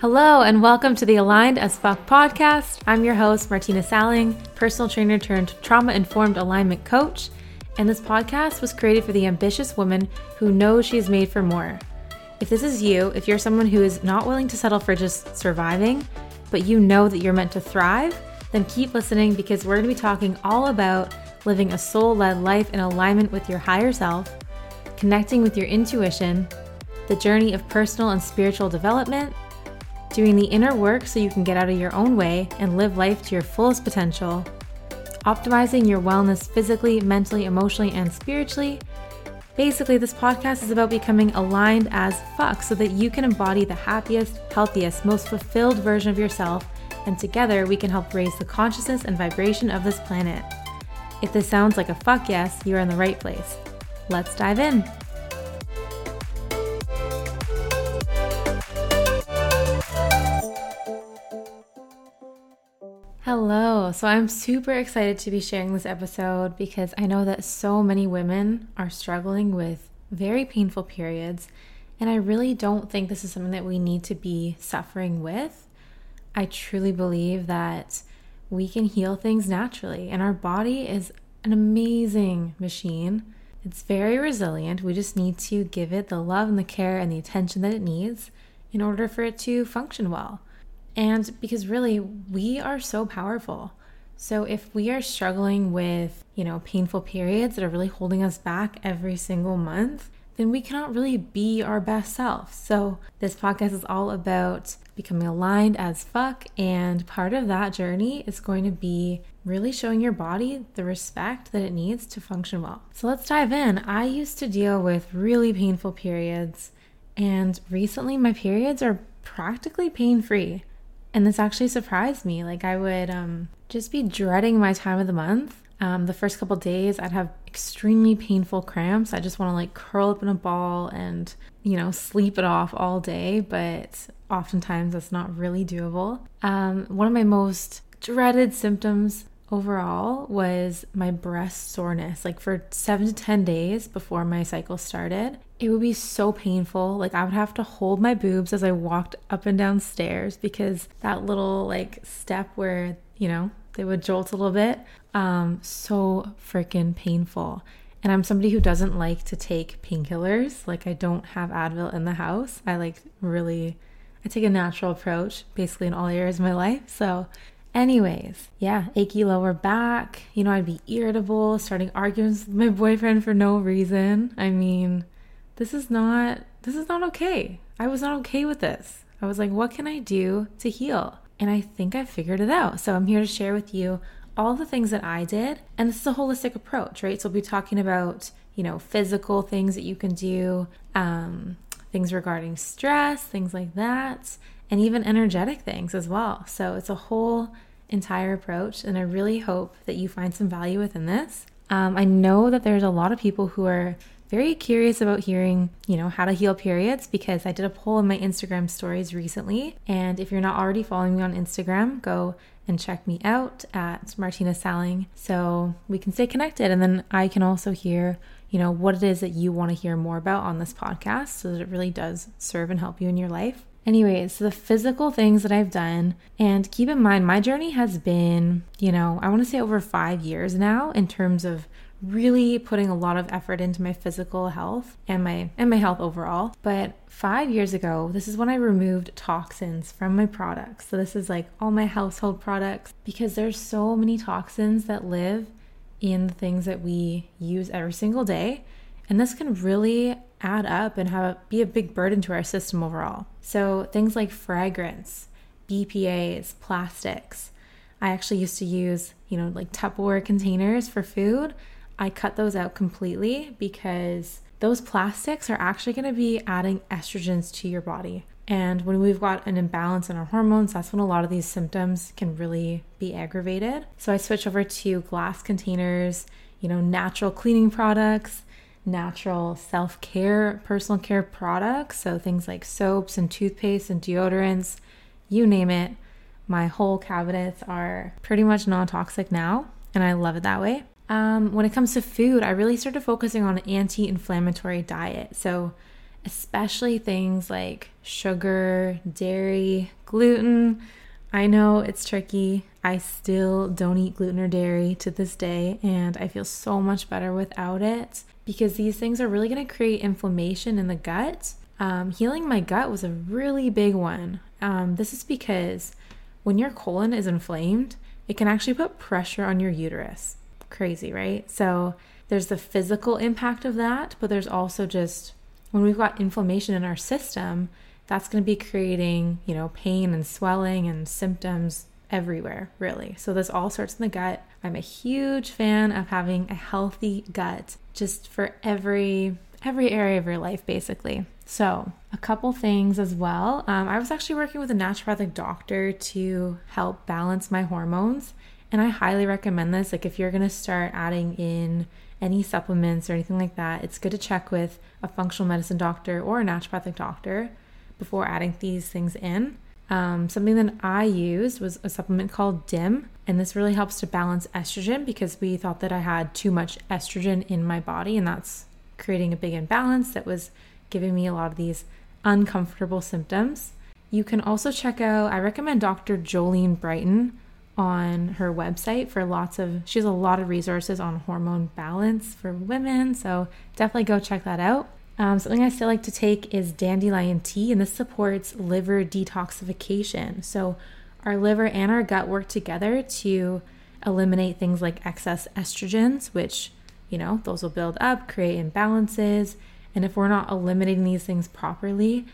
Hello, and welcome to the Aligned as Fuck podcast. I'm your host, Martina Salling, personal trainer turned trauma informed alignment coach. And this podcast was created for the ambitious woman who knows she is made for more. If this is you, if you're someone who is not willing to settle for just surviving, but you know that you're meant to thrive, then keep listening because we're going to be talking all about living a soul led life in alignment with your higher self, connecting with your intuition, the journey of personal and spiritual development doing the inner work so you can get out of your own way and live life to your fullest potential, optimizing your wellness physically, mentally, emotionally, and spiritually. Basically, this podcast is about becoming aligned as fuck so that you can embody the happiest, healthiest, most fulfilled version of yourself, and together we can help raise the consciousness and vibration of this planet. If this sounds like a fuck yes, you're in the right place. Let's dive in. Hello. So I'm super excited to be sharing this episode because I know that so many women are struggling with very painful periods. And I really don't think this is something that we need to be suffering with. I truly believe that we can heal things naturally, and our body is an amazing machine. It's very resilient. We just need to give it the love and the care and the attention that it needs in order for it to function well. And because really, we are so powerful. So if we are struggling with, you know, painful periods that are really holding us back every single month, then we cannot really be our best self. So this podcast is all about becoming aligned as fuck. And part of that journey is going to be really showing your body the respect that it needs to function well. So let's dive in. I used to deal with really painful periods, and recently my periods are practically pain free. And this actually surprised me. Like I would um, just be dreading my time of the month. Um, the first couple days, I'd have extremely painful cramps. I just want to like curl up in a ball and, you know, sleep it off all day. But oftentimes that's not really doable. Um, one of my most dreaded symptoms overall was my breast soreness. Like for seven to 10 days before my cycle started, it would be so painful. Like I would have to hold my boobs as I walked up and down stairs because that little like step where, you know, they would jolt a little bit, um, so freaking painful. And I'm somebody who doesn't like to take painkillers. Like I don't have Advil in the house. I like really I take a natural approach basically in all areas of my life. So Anyways, yeah, achy lower back. You know, I'd be irritable, starting arguments with my boyfriend for no reason. I mean, this is not this is not okay. I was not okay with this. I was like, what can I do to heal? And I think I figured it out. So I'm here to share with you all the things that I did. And this is a holistic approach, right? So we'll be talking about, you know, physical things that you can do, um, things regarding stress, things like that, and even energetic things as well. So it's a whole entire approach, and I really hope that you find some value within this. Um, I know that there's a lot of people who are very curious about hearing, you know, how to heal periods because I did a poll in my Instagram stories recently. And if you're not already following me on Instagram, go and check me out at Martina Salling so we can stay connected. And then I can also hear, you know, what it is that you want to hear more about on this podcast so that it really does serve and help you in your life. Anyways, the physical things that I've done, and keep in mind, my journey has been, you know, I want to say over five years now in terms of really putting a lot of effort into my physical health and my and my health overall. But 5 years ago, this is when I removed toxins from my products. So this is like all my household products because there's so many toxins that live in the things that we use every single day. And this can really add up and have be a big burden to our system overall. So things like fragrance, BPA's, plastics. I actually used to use, you know, like Tupperware containers for food. I cut those out completely because those plastics are actually going to be adding estrogens to your body. And when we've got an imbalance in our hormones, that's when a lot of these symptoms can really be aggravated. So I switch over to glass containers, you know, natural cleaning products, natural self care, personal care products. So things like soaps and toothpaste and deodorants, you name it. My whole cabinets are pretty much non toxic now, and I love it that way. Um, when it comes to food, I really started focusing on an anti inflammatory diet. So especially things like sugar, dairy, gluten. I know it's tricky. I still don't eat gluten or dairy to this day, and I feel so much better without it because these things are really going to create inflammation in the gut. Um, healing my gut was a really big one. Um, this is because when your colon is inflamed, it can actually put pressure on your uterus. Crazy, right? So there's the physical impact of that, but there's also just when we've got inflammation in our system, that's going to be creating, you know, pain and swelling and symptoms everywhere, really. So this all starts in the gut. I'm a huge fan of having a healthy gut just for every every area of your life basically. So, a couple things as well. Um, I was actually working with a naturopathic doctor to help balance my hormones, and I highly recommend this. Like, if you're going to start adding in any supplements or anything like that, it's good to check with a functional medicine doctor or a naturopathic doctor before adding these things in. Um, something that I used was a supplement called DIM, and this really helps to balance estrogen because we thought that I had too much estrogen in my body, and that's creating a big imbalance that was giving me a lot of these uncomfortable symptoms. You can also check out, I recommend Dr. Jolene Brighten on her website for lots of, she has a lot of resources on hormone balance for women. So definitely go check that out. Um, something I still like to take is dandelion tea, and this supports liver detoxification. So, our liver and our gut work together to eliminate things like excess estrogens, which, you know, those will build up, create imbalances. And if we're not eliminating these things properly,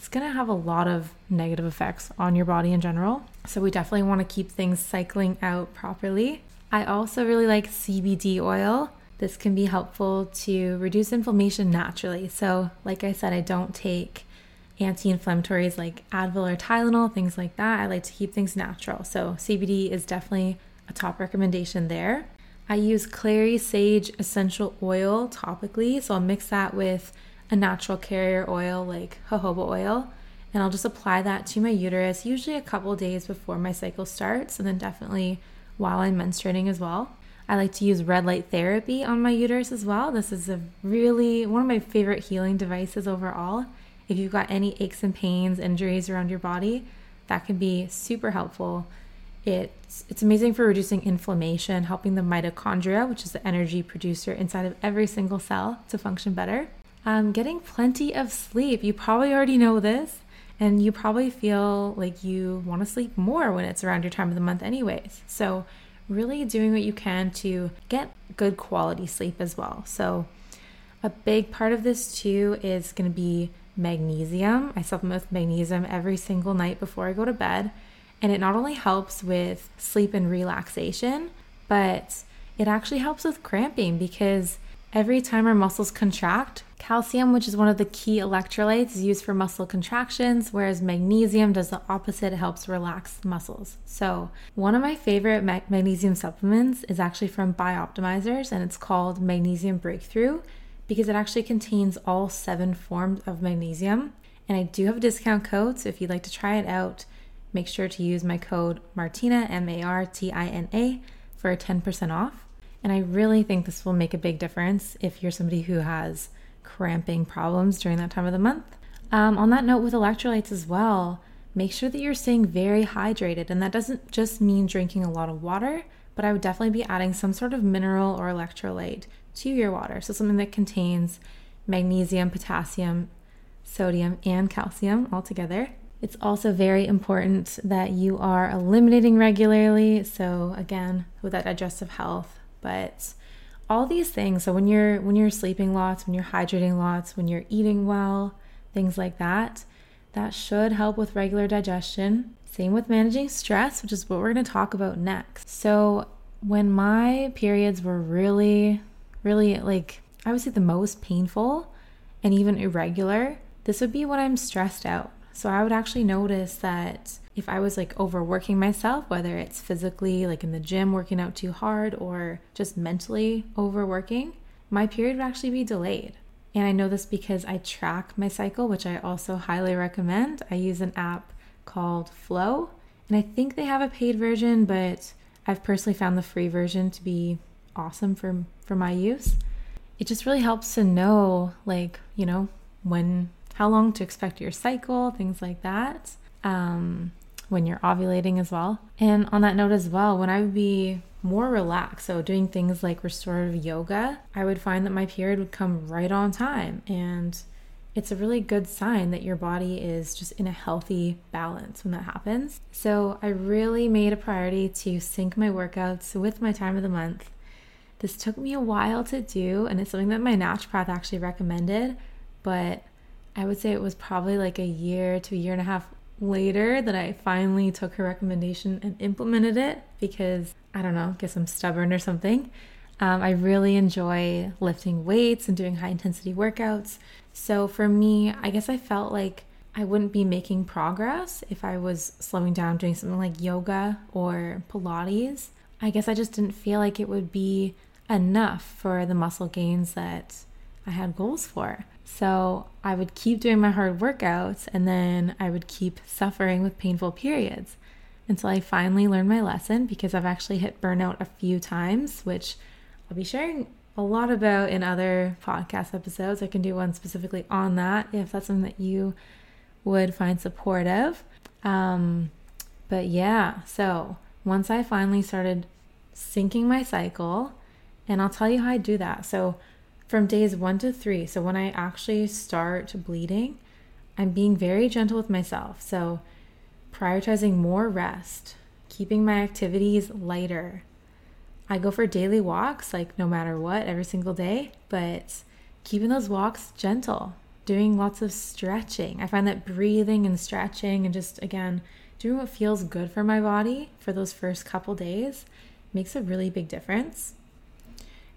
it's going to have a lot of negative effects on your body in general. So, we definitely want to keep things cycling out properly. I also really like CBD oil. This can be helpful to reduce inflammation naturally. So, like I said, I don't take anti inflammatories like Advil or Tylenol, things like that. I like to keep things natural. So, CBD is definitely a top recommendation there. I use clary sage essential oil topically. So, I'll mix that with a natural carrier oil like jojoba oil and I'll just apply that to my uterus usually a couple days before my cycle starts and then definitely while I'm menstruating as well. I like to use red light therapy on my uterus as well. This is a really one of my favorite healing devices overall. If you've got any aches and pains, injuries around your body, that can be super helpful. It's it's amazing for reducing inflammation, helping the mitochondria, which is the energy producer inside of every single cell, to function better. Um, getting plenty of sleep. You probably already know this, and you probably feel like you want to sleep more when it's around your time of the month, anyways. So really doing what you can to get good quality sleep as well. So, a big part of this too is going to be magnesium. I supplement with magnesium every single night before I go to bed. And it not only helps with sleep and relaxation, but it actually helps with cramping because every time our muscles contract, Calcium, which is one of the key electrolytes, is used for muscle contractions, whereas magnesium does the opposite. It helps relax muscles. So, one of my favorite magnesium supplements is actually from Bioptimizers, and it's called Magnesium Breakthrough because it actually contains all seven forms of magnesium. And I do have a discount code, so if you'd like to try it out, make sure to use my code Martina, M A R T I N A, for 10% off. And I really think this will make a big difference if you're somebody who has cramping problems during that time of the month. Um, on that note, with electrolytes as well, make sure that you're staying very hydrated. And that doesn't just mean drinking a lot of water, but I would definitely be adding some sort of mineral or electrolyte to your water. So, something that contains magnesium, potassium, sodium, and calcium all together. It's also very important that you are eliminating regularly. So, again, with that digestive health, but all these things. So when you're when you're sleeping lots when you're hydrating lots when you're eating well things like that that should help with regular digestion. Same with managing stress which is what we're going to talk about next. So when my periods were really really like i would say the most painful and even irregular this would be when i'm stressed out. So i would actually notice that if I was like overworking myself, whether it's physically, like in the gym, working out too hard, or just mentally overworking, my period would actually be delayed. And I know this because I track my cycle, which I also highly recommend. I use an app called Flo, and I think they have a paid version, but I've personally found the free version to be awesome for for my use. It just really helps to know like, you know, when how long to expect your cycle, things like that. Um, when you're ovulating as well. And on that note as well, when I would be more relaxed, so doing things like restorative yoga, I would find that my period would come right on time. And it's a really good sign that your body is just in a healthy balance when that happens. So I really made a priority to sync my workouts with my time of the month. This took me a while to do, and it's something that my naturopath actually recommended, but I would say it was probably like a year to a year and a half later that I finally took her recommendation and implemented it because I don't know, guess I'm stubborn or something. Um, I really enjoy lifting weights and doing high intensity workouts. So for me, I guess I felt like I wouldn't be making progress if I was slowing down doing something like yoga or Pilates. I guess I just didn't feel like it would be enough for the muscle gains that I had goals for. So I would keep doing my hard workouts and then I would keep suffering with painful periods until I finally learned my lesson because I've actually hit burnout a few times, which I'll be sharing a lot about in other podcast episodes. I can do one specifically on that if that's something that you would find supportive. Um, but yeah, so once I finally started syncing my cycle, and I'll tell you how I do that. So from days one to three, so when I actually start bleeding, I'm being very gentle with myself. So prioritizing more rest, keeping my activities lighter, I go for daily walks, like no matter what, every single day, but keeping those walks gentle, doing lots of stretching. I find that breathing and stretching and just again, doing what feels good for my body for those first couple days makes a really big difference.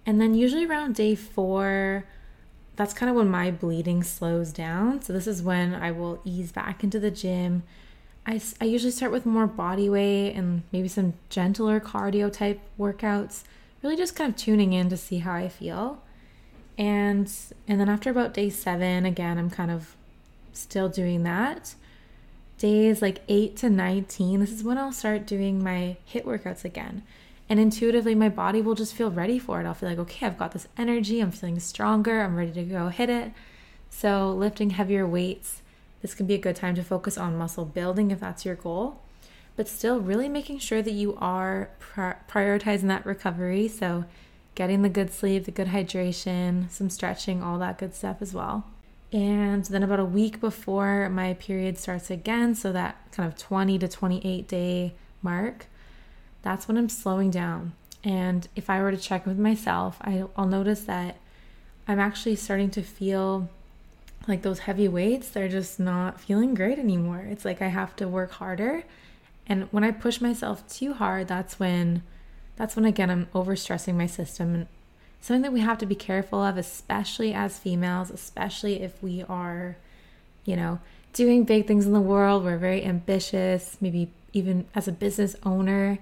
And then, usually around day four, that's kind of when my bleeding slows down. So, this is when I will ease back into the gym, I, I usually start with more body weight and maybe some gentler cardio type workouts, really just kind of tuning in to see how I feel. And and then after about day 7, again, I'm kind of still doing that. Days like 8 to 19, this is when I'll start doing my HIIT workouts again. And intuitively, my body will just feel ready for it. I'll feel like, okay, I've got this energy. I'm feeling stronger. I'm ready to go hit it. So, lifting heavier weights this can be a good time to focus on muscle building if that's your goal, but still really making sure that you are pri- prioritizing that recovery. So, getting the good sleep, the good hydration, some stretching, all that good stuff as well. And then about a week before my period starts again, so that kind of 20 to 28 day mark, that's when I'm slowing down. And if I were to check with myself, I, will notice that I'm actually starting to feel like those heavy weights, they're just not feeling great anymore. It's like I have to work harder. And when I push myself too hard, that's when that's when again I'm overstressing my system and something that we have to be careful of especially as females, especially if we are, you know, doing big things in the world, we're very ambitious, maybe even as a business owner,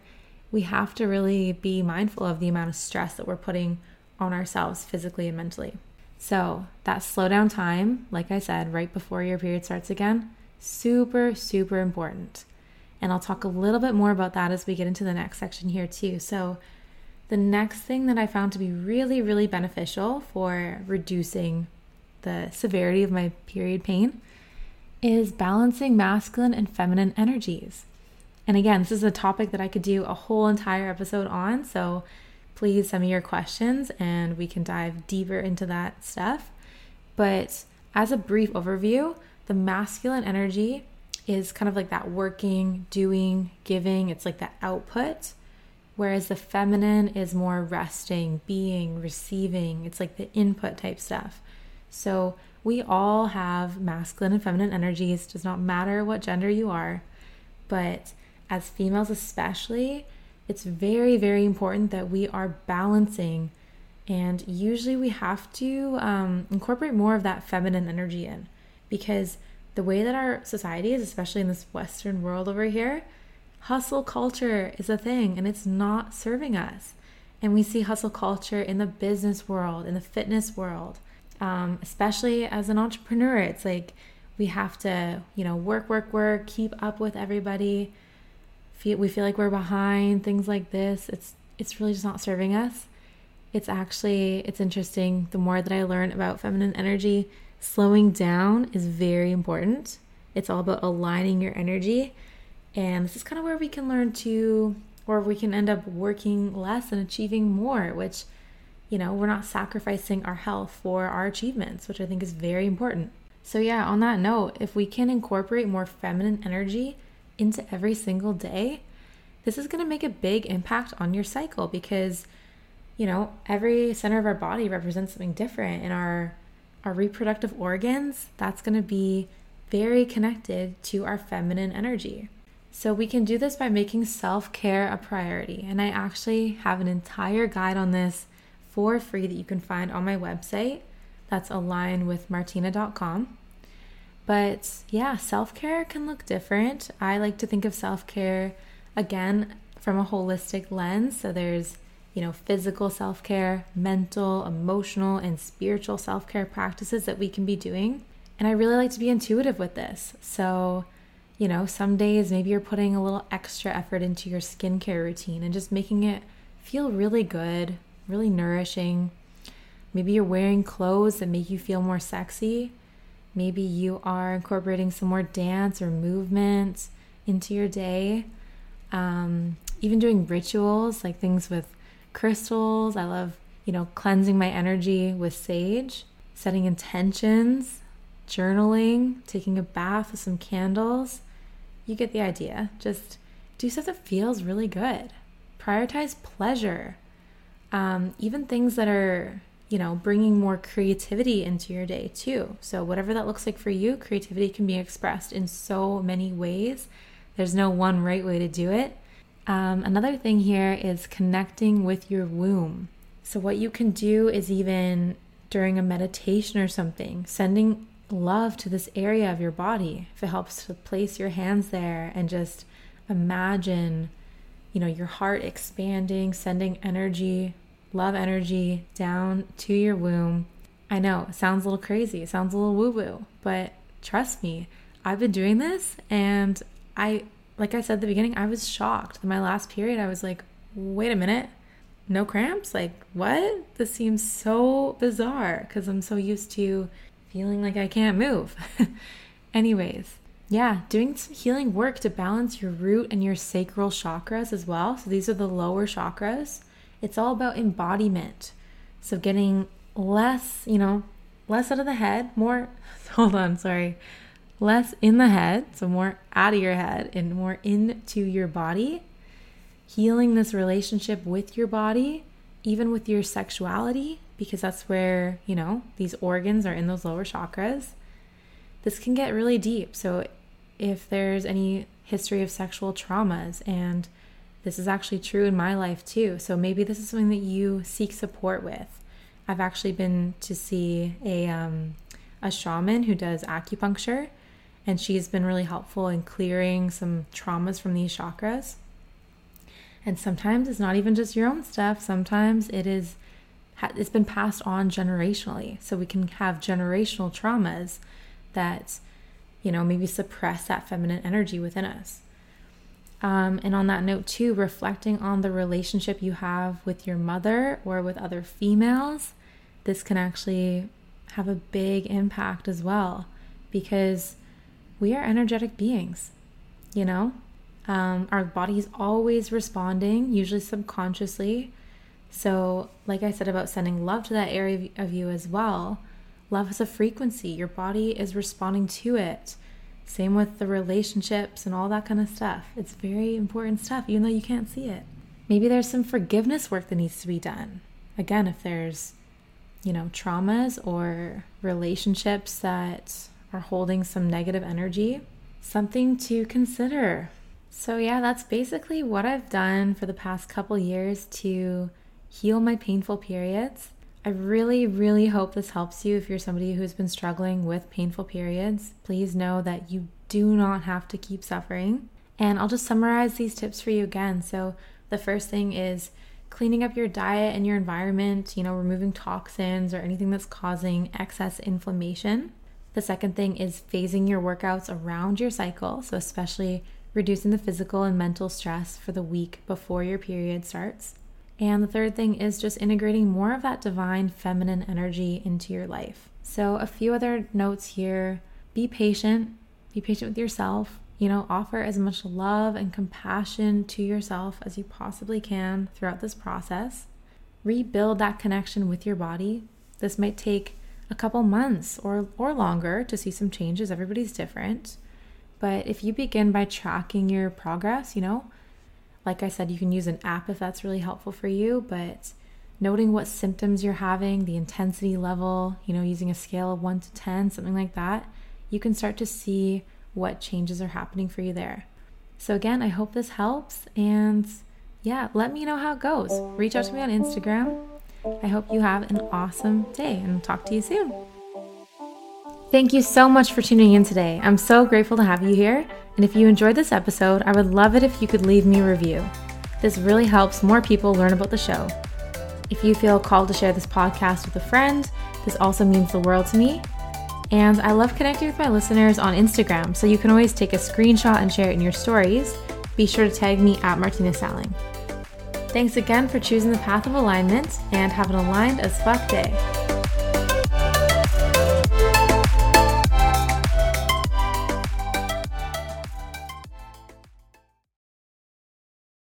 we have to really be mindful of the amount of stress that we're putting on ourselves physically and mentally. So, that slow down time, like I said, right before your period starts again, super, super important. And I'll talk a little bit more about that as we get into the next section here, too. So, the next thing that I found to be really, really beneficial for reducing the severity of my period pain is balancing masculine and feminine energies. And again, this is a topic that I could do a whole entire episode on. So, please send me your questions and we can dive deeper into that stuff. But as a brief overview, the masculine energy is kind of like that working, doing, giving, it's like that output. Whereas the feminine is more resting, being, receiving. It's like the input type stuff. So we all have masculine and feminine energies, does not matter what gender you are. But as females, especially, it's very, very important that we are balancing. And usually we have to um, incorporate more of that feminine energy in because the way that our society is, especially in this Western world over here, hustle culture is a thing and it's not serving us. And we see hustle culture in the business world, in the fitness world, um, especially as an entrepreneur. It's like we have to, you know, work, work, work, keep up with everybody feel we feel like we're behind things like this it's it's really just not serving us it's actually it's interesting the more that i learn about feminine energy Slowing down is very important. It's all about aligning your energy. And this is kind of where we can learn to, or we can end up working less and achieving more, which, you know, we're not sacrificing our health for our achievements, which I think is very important. So, yeah, on that note, if we can incorporate more feminine energy into every single day, this is going to make a big impact on your cycle because, you know, every center of our body represents something different. And our, our reproductive organs, that's going to be very connected to our feminine energy. So, we can do this by making self care a priority. And I actually have an entire guide on this for free that you can find on my website. That's alignwithmartina.com. But yeah, self care can look different. I like to think of self care again from a holistic lens. So there's, you know, physical self care, mental, emotional, and spiritual self care practices that we can be doing. And I really like to be intuitive with this. So, you know, some days maybe you're putting a little extra effort into your skincare routine and just making it feel really good, really nourishing. Maybe you're wearing clothes that make you feel more sexy. Maybe you are incorporating some more dance or movement into your day. Um, even doing rituals like things with crystals. I love, you know, cleansing my energy with sage, setting intentions, journaling, taking a bath with some candles. You get the idea. Just do stuff that feels really good. Prioritize pleasure. Um, even things that are, you know, bringing more creativity into your day too. So, whatever that looks like for you, creativity can be expressed in so many ways. There's no one right way to do it. Um, another thing here is connecting with your womb. So, what you can do is even during a meditation or something, sending love to this area of your body. If it helps to place your hands there and just imagine, you know, your heart expanding, sending energy, love energy down to your womb. I know it sounds a little crazy, it sounds a little woo woo, but trust me, I've been doing this and I, like I said at the beginning, I was shocked. In my last period, I was like, wait a minute, no cramps? Like, what? This seems so bizarre because I'm so used to feeling like I can't move. Anyways, yeah, doing some healing work to balance your root and your sacral chakras as well. So these are the lower chakras. It's all about embodiment. So getting less, you know, less out of the head, more, hold on, sorry, less in the head, so more out of your head and more into your body. Healing this relationship with your body, even with your sexuality, because that's where, you know, these organs are in those lower chakras. This can get really deep. So, if there's any history of sexual traumas, and this is actually true in my life too. So, maybe this is something that you seek support with. I've actually been to see a, um, a shaman who does acupuncture and she's been really helpful in clearing some traumas from these chakras. And sometimes it's not even just your own stuff. Sometimes it is it's been passed on generationally. So we can have generational traumas that you know maybe suppress that feminine energy within us. Um, and on that note, too, reflecting on the relationship you have with your mother or with other females, this can actually have a big impact as well because we are energetic beings, you know? Um, our body is always responding, usually subconsciously. So, like I said about sending love to that area of you as well, love has a frequency. Your body is responding to it. Same with the relationships and all that kind of stuff. It's very important stuff, even though you can't see it. Maybe there's some forgiveness work that needs to be done. Again, if there's, you know, traumas or relationships that are holding some negative energy, something to consider. So, yeah, that's basically what I've done for the past couple years to heal my painful periods. I really, really hope this helps you if you're somebody who's been struggling with painful periods. Please know that you do not have to keep suffering. And I'll just summarize these tips for you again. So, the first thing is cleaning up your diet and your environment, you know, removing toxins or anything that's causing excess inflammation. The second thing is phasing your workouts around your cycle, so especially reducing the physical and mental stress for the week before your period starts. And the third thing is just integrating more of that divine feminine energy into your life. So, a few other notes here be patient, be patient with yourself. You know, offer as much love and compassion to yourself as you possibly can throughout this process. Rebuild that connection with your body. This might take a couple months or, or longer to see some changes. Everybody's different. But if you begin by tracking your progress, you know, like I said, you can use an app if that's really helpful for you, but noting what symptoms you're having, the intensity level, you know, using a scale of 1 to 10, something like that, you can start to see what changes are happening for you there. So, again, I hope this helps. And yeah, let me know how it goes. Reach out to me on Instagram. I hope you have an awesome day and talk to you soon. Thank you so much for tuning in today. I'm so grateful to have you here. And if you enjoyed this episode, I would love it if you could leave me a review. This really helps more people learn about the show. If you feel called to share this podcast with a friend, this also means the world to me. And I love connecting with my listeners on Instagram, so you can always take a screenshot and share it in your stories. Be sure to tag me at Martina Salling. Thanks again for choosing the path of alignment and have an aligned as fuck day.